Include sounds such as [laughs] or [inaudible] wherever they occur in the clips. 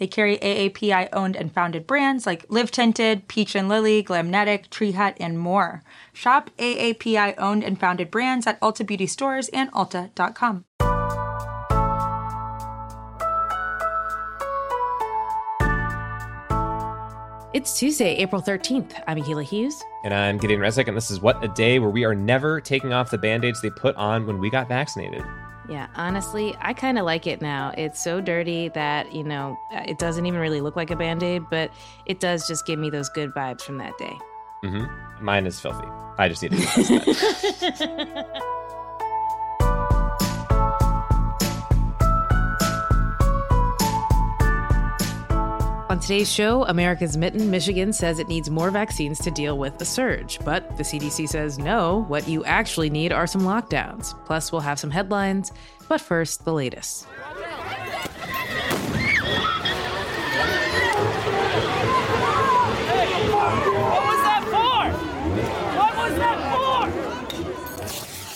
They carry AAPI owned and founded brands like Live Tinted, Peach and Lily, Glamnetic, Tree Hut, and more. Shop AAPI owned and founded brands at Ulta Beauty stores and Ulta.com. It's Tuesday, April 13th. I'm Akilah Hughes. And I'm Gideon Resnick, and this is What a Day, where we are never taking off the band aids they put on when we got vaccinated. Yeah, honestly, I kind of like it now. It's so dirty that, you know, it doesn't even really look like a band aid, but it does just give me those good vibes from that day. Mm-hmm. Mine is filthy. I just need to [laughs] On today's show, America's Mitten, Michigan says it needs more vaccines to deal with the surge. But the CDC says no, what you actually need are some lockdowns. Plus, we'll have some headlines. But first, the latest.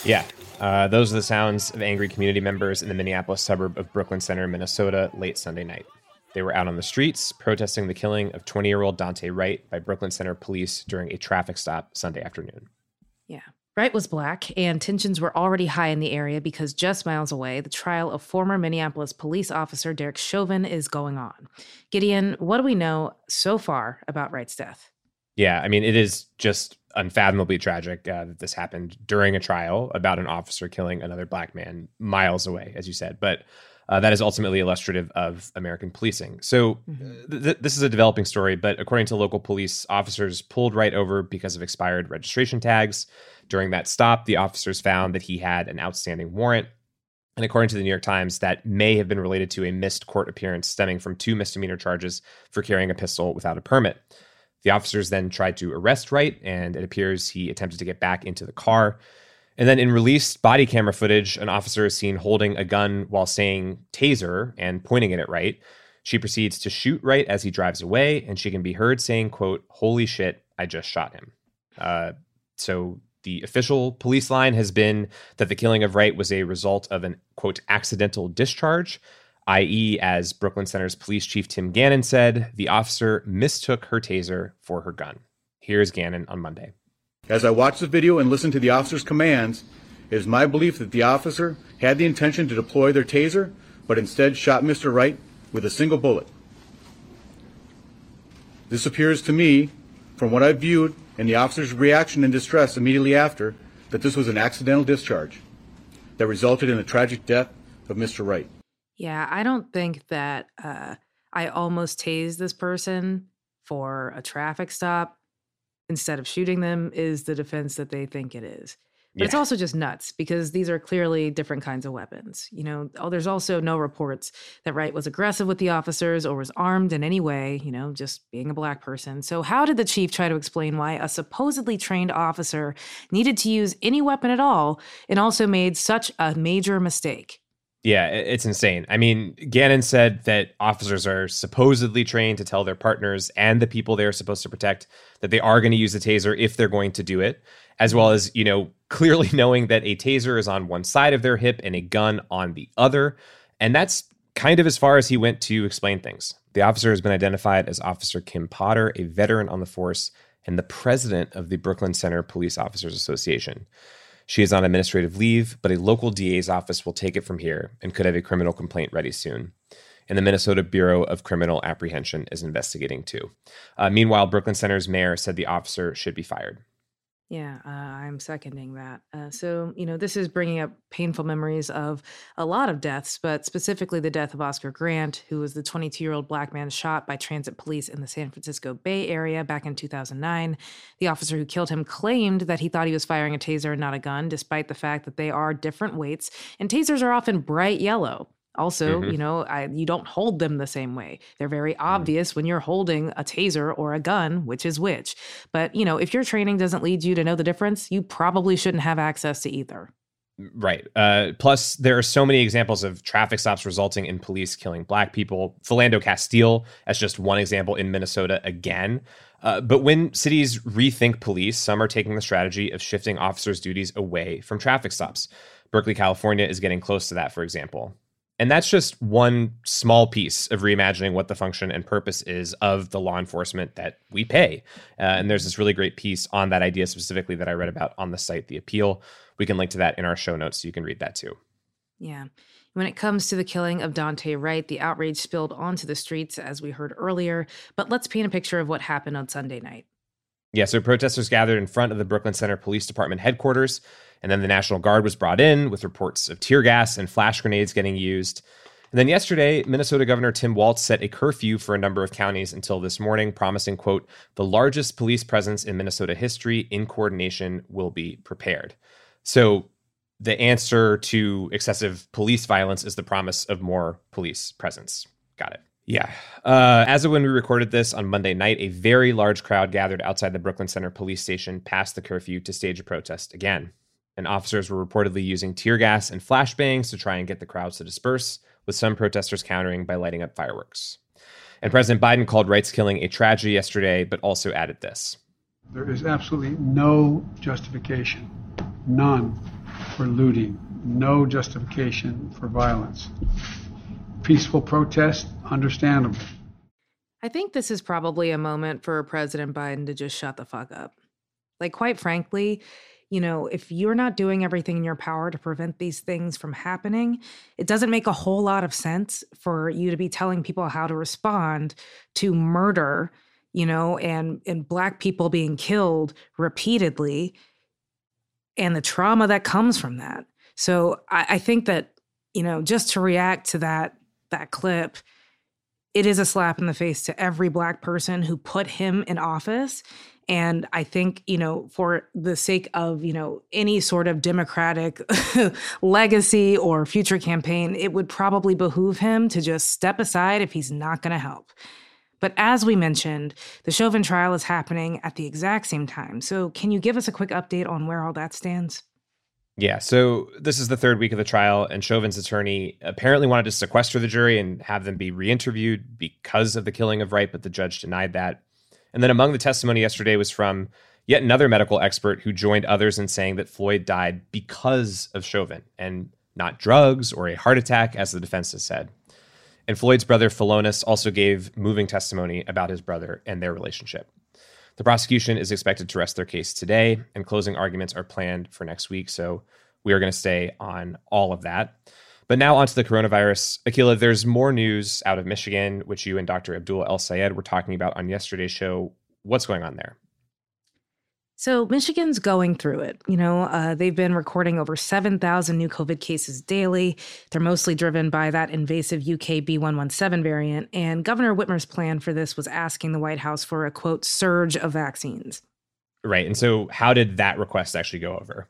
Yeah, uh, those are the sounds of angry community members in the Minneapolis suburb of Brooklyn Center, Minnesota, late Sunday night. They were out on the streets protesting the killing of 20 year old Daunte Wright by Brooklyn Center police during a traffic stop Sunday afternoon. Yeah. Wright was black, and tensions were already high in the area because just miles away, the trial of former Minneapolis police officer Derek Chauvin is going on. Gideon, what do we know so far about Wright's death? Yeah, I mean, it is just unfathomably tragic uh, that this happened during a trial about an officer killing another black man miles away, as you said. But uh, that is ultimately illustrative of American policing. So, mm-hmm. th- this is a developing story, but according to local police, officers pulled Wright over because of expired registration tags. During that stop, the officers found that he had an outstanding warrant. And according to the New York Times, that may have been related to a missed court appearance stemming from two misdemeanor charges for carrying a pistol without a permit. The officers then tried to arrest Wright, and it appears he attempted to get back into the car. And then in released body camera footage, an officer is seen holding a gun while saying taser and pointing it at Wright. She proceeds to shoot Wright as he drives away, and she can be heard saying, quote, holy shit, I just shot him. Uh, so the official police line has been that the killing of Wright was a result of an, quote, accidental discharge, i.e., as Brooklyn Center's police chief Tim Gannon said, the officer mistook her taser for her gun. Here's Gannon on Monday. As I watched the video and listened to the officer's commands, it is my belief that the officer had the intention to deploy their taser, but instead shot Mr. Wright with a single bullet. This appears to me, from what I've viewed and the officer's reaction and distress immediately after, that this was an accidental discharge that resulted in the tragic death of Mr. Wright. Yeah, I don't think that uh, I almost tased this person for a traffic stop instead of shooting them is the defense that they think it is. But yeah. it's also just nuts because these are clearly different kinds of weapons. You know, oh, there's also no reports that Wright was aggressive with the officers or was armed in any way, you know, just being a black person. So, how did the chief try to explain why a supposedly trained officer needed to use any weapon at all and also made such a major mistake? Yeah, it's insane. I mean, Gannon said that officers are supposedly trained to tell their partners and the people they're supposed to protect that they are going to use a taser if they're going to do it, as well as, you know, clearly [laughs] knowing that a taser is on one side of their hip and a gun on the other. And that's kind of as far as he went to explain things. The officer has been identified as Officer Kim Potter, a veteran on the force and the president of the Brooklyn Center Police Officers Association. She is on administrative leave, but a local DA's office will take it from here and could have a criminal complaint ready soon. And the Minnesota Bureau of Criminal Apprehension is investigating too. Uh, meanwhile, Brooklyn Center's mayor said the officer should be fired. Yeah, uh, I'm seconding that. Uh, so, you know, this is bringing up painful memories of a lot of deaths, but specifically the death of Oscar Grant, who was the 22 year old black man shot by transit police in the San Francisco Bay Area back in 2009. The officer who killed him claimed that he thought he was firing a taser and not a gun, despite the fact that they are different weights, and tasers are often bright yellow. Also, mm-hmm. you know, I, you don't hold them the same way. They're very mm-hmm. obvious mm-hmm. when you're holding a taser or a gun, which is which. But, you know, if your training doesn't lead you to know the difference, you probably shouldn't have access to either. Right. Uh, plus, there are so many examples of traffic stops resulting in police killing black people. Philando Castile, as just one example in Minnesota again. Uh, but when cities rethink police, some are taking the strategy of shifting officers' duties away from traffic stops. Berkeley, California is getting close to that, for example. And that's just one small piece of reimagining what the function and purpose is of the law enforcement that we pay. Uh, and there's this really great piece on that idea specifically that I read about on the site, The Appeal. We can link to that in our show notes so you can read that too. Yeah. When it comes to the killing of Daunte Wright, the outrage spilled onto the streets, as we heard earlier. But let's paint a picture of what happened on Sunday night. Yeah, so protesters gathered in front of the Brooklyn Center Police Department headquarters, and then the National Guard was brought in with reports of tear gas and flash grenades getting used. And then yesterday, Minnesota Governor Tim Walz set a curfew for a number of counties until this morning, promising, quote, the largest police presence in Minnesota history in coordination will be prepared. So the answer to excessive police violence is the promise of more police presence. Got it. Yeah. Uh, as of when we recorded this on Monday night, a very large crowd gathered outside the Brooklyn Center police station past the curfew to stage a protest again. And officers were reportedly using tear gas and flashbangs to try and get the crowds to disperse, with some protesters countering by lighting up fireworks. And President Biden called Wright's killing a tragedy yesterday, but also added this There is absolutely no justification none for looting, no justification for violence. Peaceful protest, understandable. I think this is probably a moment for President Biden to just shut the fuck up. Like, quite frankly, you know, if you're not doing everything in your power to prevent these things from happening, it doesn't make a whole lot of sense for you to be telling people how to respond to murder, you know, and and black people being killed repeatedly and the trauma that comes from that. So I, I think that, you know, just to react to that that clip, it is a slap in the face to every black person who put him in office. And I think, you know, for the sake of, you know, any sort of democratic [laughs] legacy or future campaign, it would probably behoove him to just step aside if he's not going to help. But as we mentioned, the Chauvin trial is happening at the exact same time. So, can you give us a quick update on where all that stands? Yeah, so this is the third week of the trial, and Chauvin's attorney apparently wanted to sequester the jury and have them be re interviewed because of the killing of Wright, but the judge denied that. And then among the testimony yesterday was from yet another medical expert who joined others in saying that Floyd died because of Chauvin and not drugs or a heart attack, as the defense has said. And Floyd's brother, Philonise, also gave moving testimony about his brother and their relationship. The prosecution is expected to rest their case today, and closing arguments are planned for next week. So we are going to stay on all of that. But now onto the coronavirus. Akilah, there's more news out of Michigan, which you and Dr. Abdul El-Sayed were talking about on yesterday's show. What's going on there? So, Michigan's going through it. You know, uh, they've been recording over 7,000 new COVID cases daily. They're mostly driven by that invasive UK B117 variant. And Governor Whitmer's plan for this was asking the White House for a quote, surge of vaccines. Right. And so, how did that request actually go over?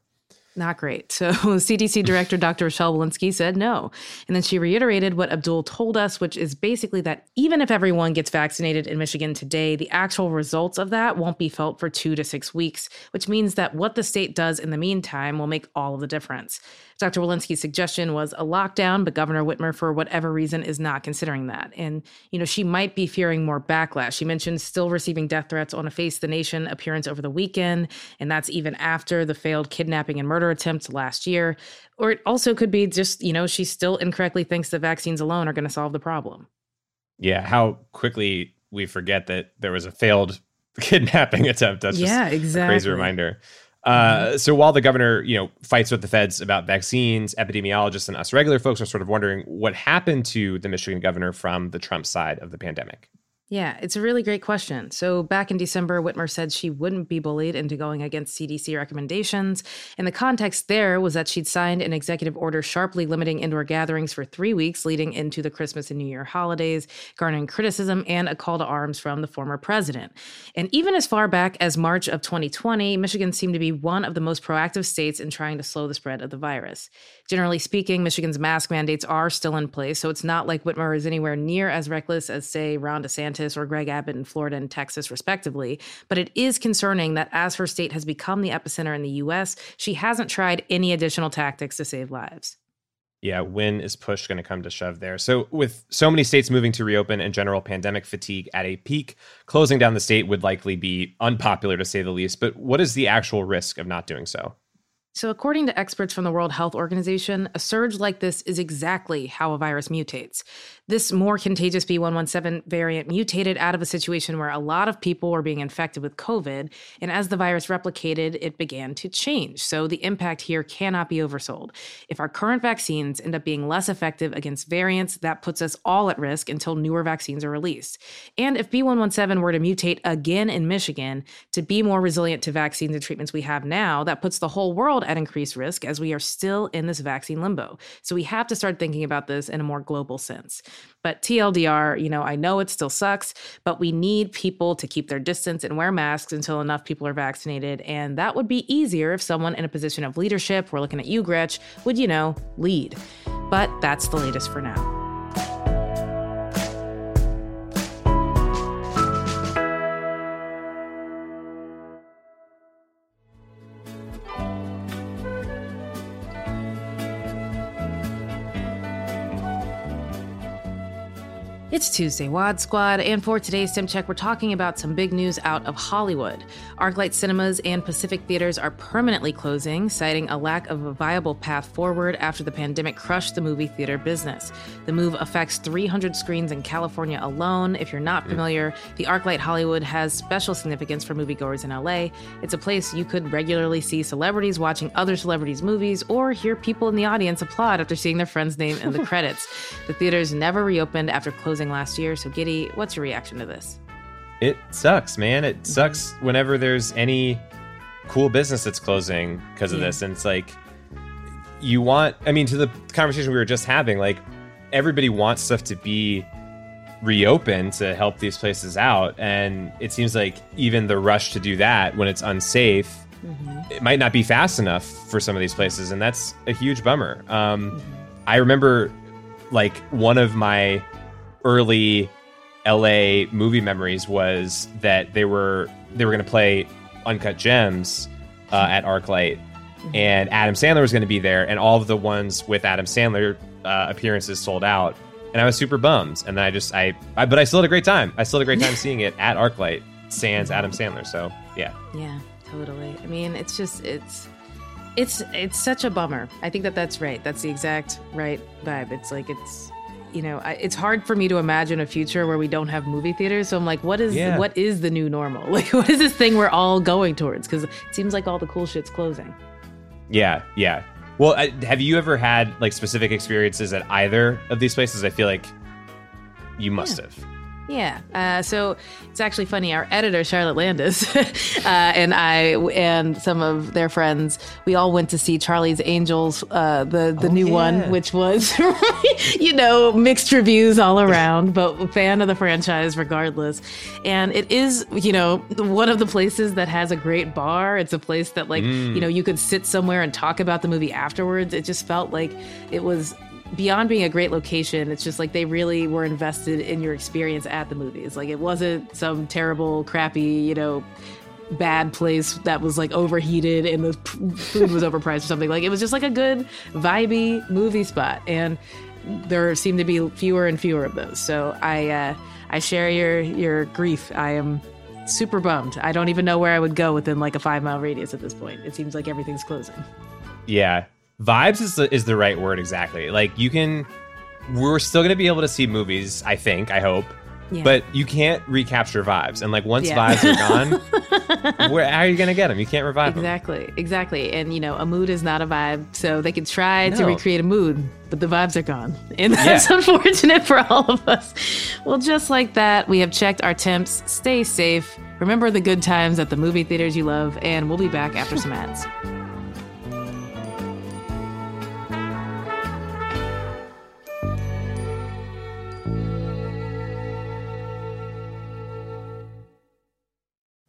Not great. So, [laughs] CDC Director Dr. Rochelle Walensky said no. And then she reiterated what Abdul told us, which is basically that even if everyone gets vaccinated in Michigan today, the actual results of that won't be felt for two to six weeks, which means that what the state does in the meantime will make all of the difference. Dr. Walensky's suggestion was a lockdown, but Governor Whitmer, for whatever reason, is not considering that. And, you know, she might be fearing more backlash. She mentioned still receiving death threats on a Face the Nation appearance over the weekend, and that's even after the failed kidnapping and murder attempt last year. Or it also could be just, you know, she still incorrectly thinks that vaccines alone are going to solve the problem. Yeah, how quickly we forget that there was a failed [laughs] kidnapping attempt. That's yeah, exactly. crazy reminder. Uh, so while the governor, you know, fights with the feds about vaccines, epidemiologists and us regular folks are sort of wondering what happened to the Michigan governor from the Trump side of the pandemic. Yeah, it's a really great question. So, back in December, Whitmer said she wouldn't be bullied into going against CDC recommendations. And the context there was that she'd signed an executive order sharply limiting indoor gatherings for three weeks leading into the Christmas and New Year holidays, garnering criticism and a call to arms from the former president. And even as far back as March of 2020, Michigan seemed to be one of the most proactive states in trying to slow the spread of the virus. Generally speaking, Michigan's mask mandates are still in place, so it's not like Whitmer is anywhere near as reckless as, say, Ron DeSantis DeSantis or Greg Abbott in Florida and Texas, respectively. But it is concerning that as her state has become the epicenter in the U.S., she hasn't tried any additional tactics to save lives. Yeah, when is push going to come to shove there? So, with so many states moving to reopen and general pandemic fatigue at a peak, closing down the state would likely be unpopular to say the least. But what is the actual risk of not doing so? So, according to experts from the World Health Organization, a surge like this is exactly how a virus mutates. This more contagious B117 variant mutated out of a situation where a lot of people were being infected with COVID, and as the virus replicated, it began to change. So, the impact here cannot be oversold. If our current vaccines end up being less effective against variants, that puts us all at risk until newer vaccines are released. And if B117 were to mutate again in Michigan to be more resilient to vaccines and treatments we have now, that puts the whole world at increased risk as we are still in this vaccine limbo. So we have to start thinking about this in a more global sense. But TLDR, you know, I know it still sucks, but we need people to keep their distance and wear masks until enough people are vaccinated. And that would be easier if someone in a position of leadership, we're looking at you, Gretch, would, you know, lead. But that's the latest for now. It's Tuesday, Wad Squad, and for today's Sim Check, we're talking about some big news out of Hollywood. Arclight cinemas and Pacific theaters are permanently closing, citing a lack of a viable path forward after the pandemic crushed the movie theater business. The move affects 300 screens in California alone. If you're not familiar, the Arclight Hollywood has special significance for moviegoers in LA. It's a place you could regularly see celebrities watching other celebrities' movies or hear people in the audience applaud after seeing their friend's name in the [laughs] credits. The theaters never reopened after closing last year. So, Giddy, what's your reaction to this? It sucks, man. It mm-hmm. sucks whenever there's any cool business that's closing because of yeah. this. And it's like, you want, I mean, to the conversation we were just having, like, everybody wants stuff to be reopened to help these places out. And it seems like even the rush to do that when it's unsafe, mm-hmm. it might not be fast enough for some of these places. And that's a huge bummer. Um, mm-hmm. I remember, like, one of my early LA movie memories was that they were they were going to play Uncut Gems uh, at ArcLight, mm-hmm. and Adam Sandler was going to be there, and all of the ones with Adam Sandler uh, appearances sold out, and I was super bummed. And then I just I, I but I still had a great time. I still had a great time [laughs] seeing it at ArcLight, sans Adam Sandler. So yeah, yeah, totally. I mean, it's just it's it's it's such a bummer. I think that that's right. That's the exact right vibe. It's like it's you know, I, it's hard for me to imagine a future where we don't have movie theaters. So I'm like, what is yeah. what is the new normal? [laughs] Like, what is this thing we're all going towards? Because it seems like all the cool shit's closing. Yeah, yeah. Well, have you ever had like specific experiences at either of these places? I feel like you must yeah. have. Yeah. Uh, so it's actually funny. Our editor, Charlotte Landis, [laughs] uh, and I and some of their friends, we all went to see Charlie's Angels, uh, the the oh, new yeah. one, which was, [laughs] you know, mixed reviews all around, but fan of the franchise regardless. And it is, you know, one of the places that has a great bar. It's a place that, like, mm. you know, you could sit somewhere and talk about the movie afterwards. It just felt like it was beyond being a great location, it's just like they really were invested in your experience at the movies. Like it wasn't some terrible, crappy, you know, bad place that was like overheated and the food was overpriced or something. Like it was just like a good, vibey movie spot. And there seem to be fewer and fewer of those. So I, uh, I share your your grief. I am super bummed. I don't even know where I would go within like a five mile radius at this point. It seems like everything's closing. Yeah, vibes is the, is the right word exactly. Like you can, we're still going to be able to see movies. I think. I hope. Yeah. But you can't recapture vibes, and like once Yeah. vibes are gone, [laughs] where how are you gonna get them? You can't revive them. Exactly, exactly. And you know, a mood is not a vibe, so they can try to recreate a mood, but the vibes are gone. And that's [laughs] unfortunate for all of us. Well, just like that, we have checked our temps. Stay safe. Remember the good times at the movie theaters you love, and we'll be back after some ads.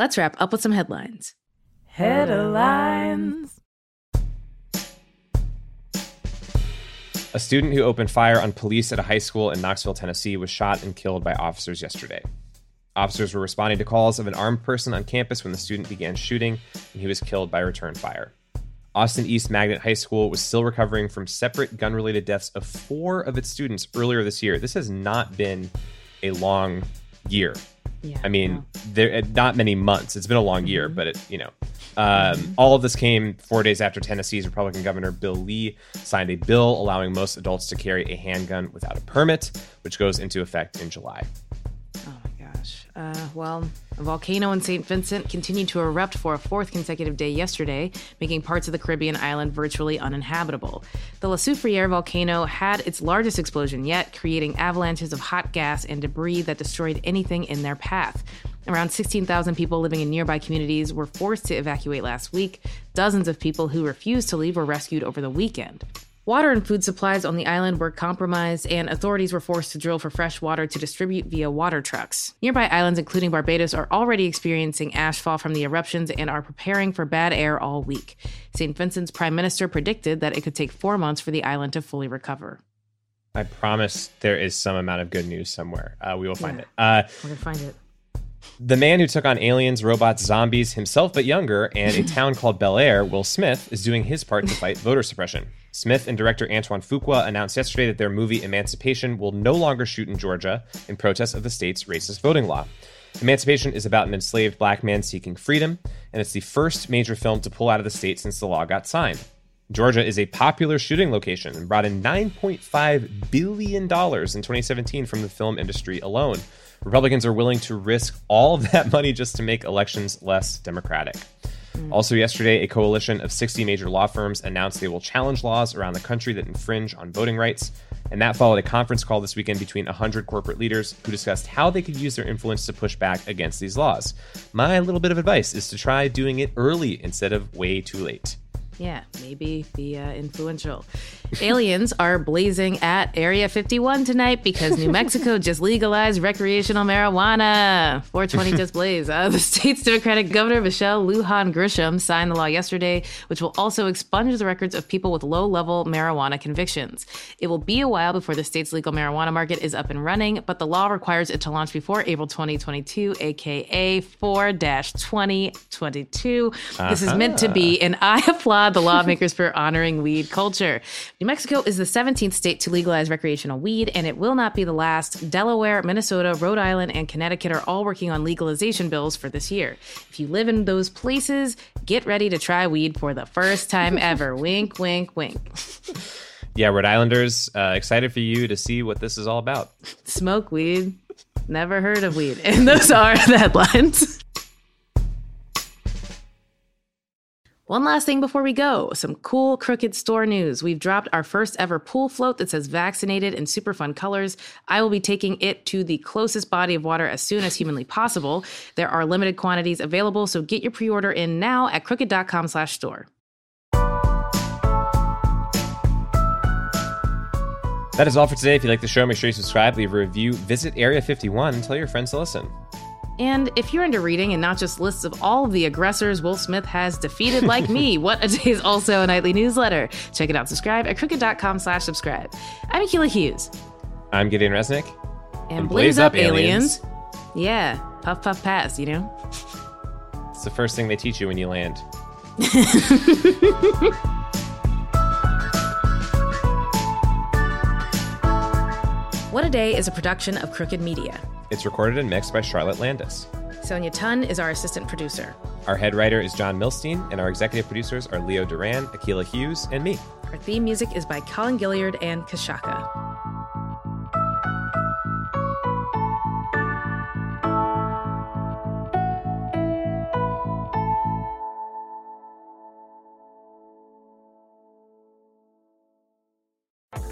Let's wrap up with some headlines. Headlines. A student who opened fire on police at a high school in Knoxville, Tennessee, was shot and killed by officers yesterday. Officers were responding to calls of an armed person on campus when the student began shooting, and he was killed by return fire. Austin East Magnet High School was still recovering from separate gun related deaths of four of its students earlier this year. This has not been a long year. Yeah, I mean, there not many months. It's been a long year, but it, you know, um, all of this came four days after Tennessee's Republican Governor Bill Lee signed a bill allowing most adults to carry a handgun without a permit, which goes into effect in July. Uh, well, a volcano in St. Vincent continued to erupt for a fourth consecutive day yesterday, making parts of the Caribbean island virtually uninhabitable. The La Soufriere volcano had its largest explosion yet, creating avalanches of hot gas and debris that destroyed anything in their path. Around 16,000 people living in nearby communities were forced to evacuate last week. Dozens of people who refused to leave were rescued over the weekend. Water and food supplies on the island were compromised, and authorities were forced to drill for fresh water to distribute via water trucks. Nearby islands, including Barbados, are already experiencing ashfall from the eruptions and are preparing for bad air all week. St. Vincent's prime minister predicted that it could take four months for the island to fully recover. I promise there is some amount of good news somewhere. Uh, we will find Yeah. it. Uh, We're gonna find it. The man who took on aliens, robots, zombies, himself but younger, and a [laughs] town called Bel Air, Will Smith, is doing his part to fight voter suppression. Smith and director Antoine Fuqua announced yesterday that their movie Emancipation will no longer shoot in Georgia in protest of the state's racist voting law. Emancipation is about an enslaved black man seeking freedom, and it's the first major film to pull out of the state since the law got signed. Georgia is a popular shooting location and brought in $9.5 billion in 2017 from the film industry alone. Republicans are willing to risk all of that money just to make elections less democratic. Mm. Also, yesterday, a coalition of 60 major law firms announced they will challenge laws around the country that infringe on voting rights. And that followed a conference call this weekend between 100 corporate leaders who discussed how they could use their influence to push back against these laws. My little bit of advice is to try doing it early instead of way too late. Yeah, maybe be uh, influential. Aliens are blazing at Area 51 tonight because New Mexico [laughs] just legalized recreational marijuana. 420 just blazed. Uh, the state's Democratic Governor Michelle Lujan Grisham signed the law yesterday, which will also expunge the records of people with low level marijuana convictions. It will be a while before the state's legal marijuana market is up and running, but the law requires it to launch before April 2022, aka 4 2022. This is meant to be, and I applaud the lawmakers for honoring weed culture. New Mexico is the 17th state to legalize recreational weed, and it will not be the last. Delaware, Minnesota, Rhode Island, and Connecticut are all working on legalization bills for this year. If you live in those places, get ready to try weed for the first time [laughs] ever. wink, wink, wink. Yeah, Rhode Islanders, uh, excited for you to see what this is all about. Smoke weed. Never heard of weed. And those are the [laughs] headlines. One last thing before we go some cool Crooked store news. We've dropped our first ever pool float that says vaccinated in super fun colors. I will be taking it to the closest body of water as soon as humanly possible. There are limited quantities available, so get your pre order in now at crooked.com slash store. That is all for today. If you like the show, make sure you subscribe, leave a review, visit Area 51, and tell your friends to listen. And if you're into reading and not just lists of all of the aggressors Will Smith has defeated like me, [laughs] What a Day is also a nightly newsletter. Check it out. Subscribe at crooked.com slash subscribe. I'm Akilah Hughes. I'm Gideon Resnick. And, blaze, up, aliens. Yeah, puff, puff, pass, you know? It's the first thing they teach you when you land. [laughs] What a Day is a production of Crooked Media. It's recorded and mixed by Charlotte Landis. Sonia Tun is our assistant producer. Our head writer is Jon Millstein, and our executive producers are Leo Duran, Akilah Hughes, and me. Our theme music is by Colin Gilliard and Kashaka.